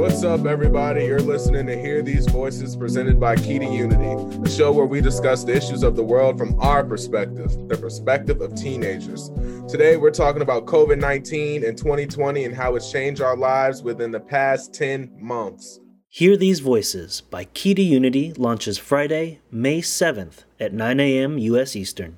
What's up, everybody? You're listening to Hear These Voices presented by Key to Unity, a show where we discuss the issues of the world from our perspective, the perspective of teenagers. Today, we're talking about COVID 19 and 2020 and how it's changed our lives within the past 10 months. Hear These Voices by Key to Unity launches Friday, May 7th at 9 a.m. U.S. Eastern.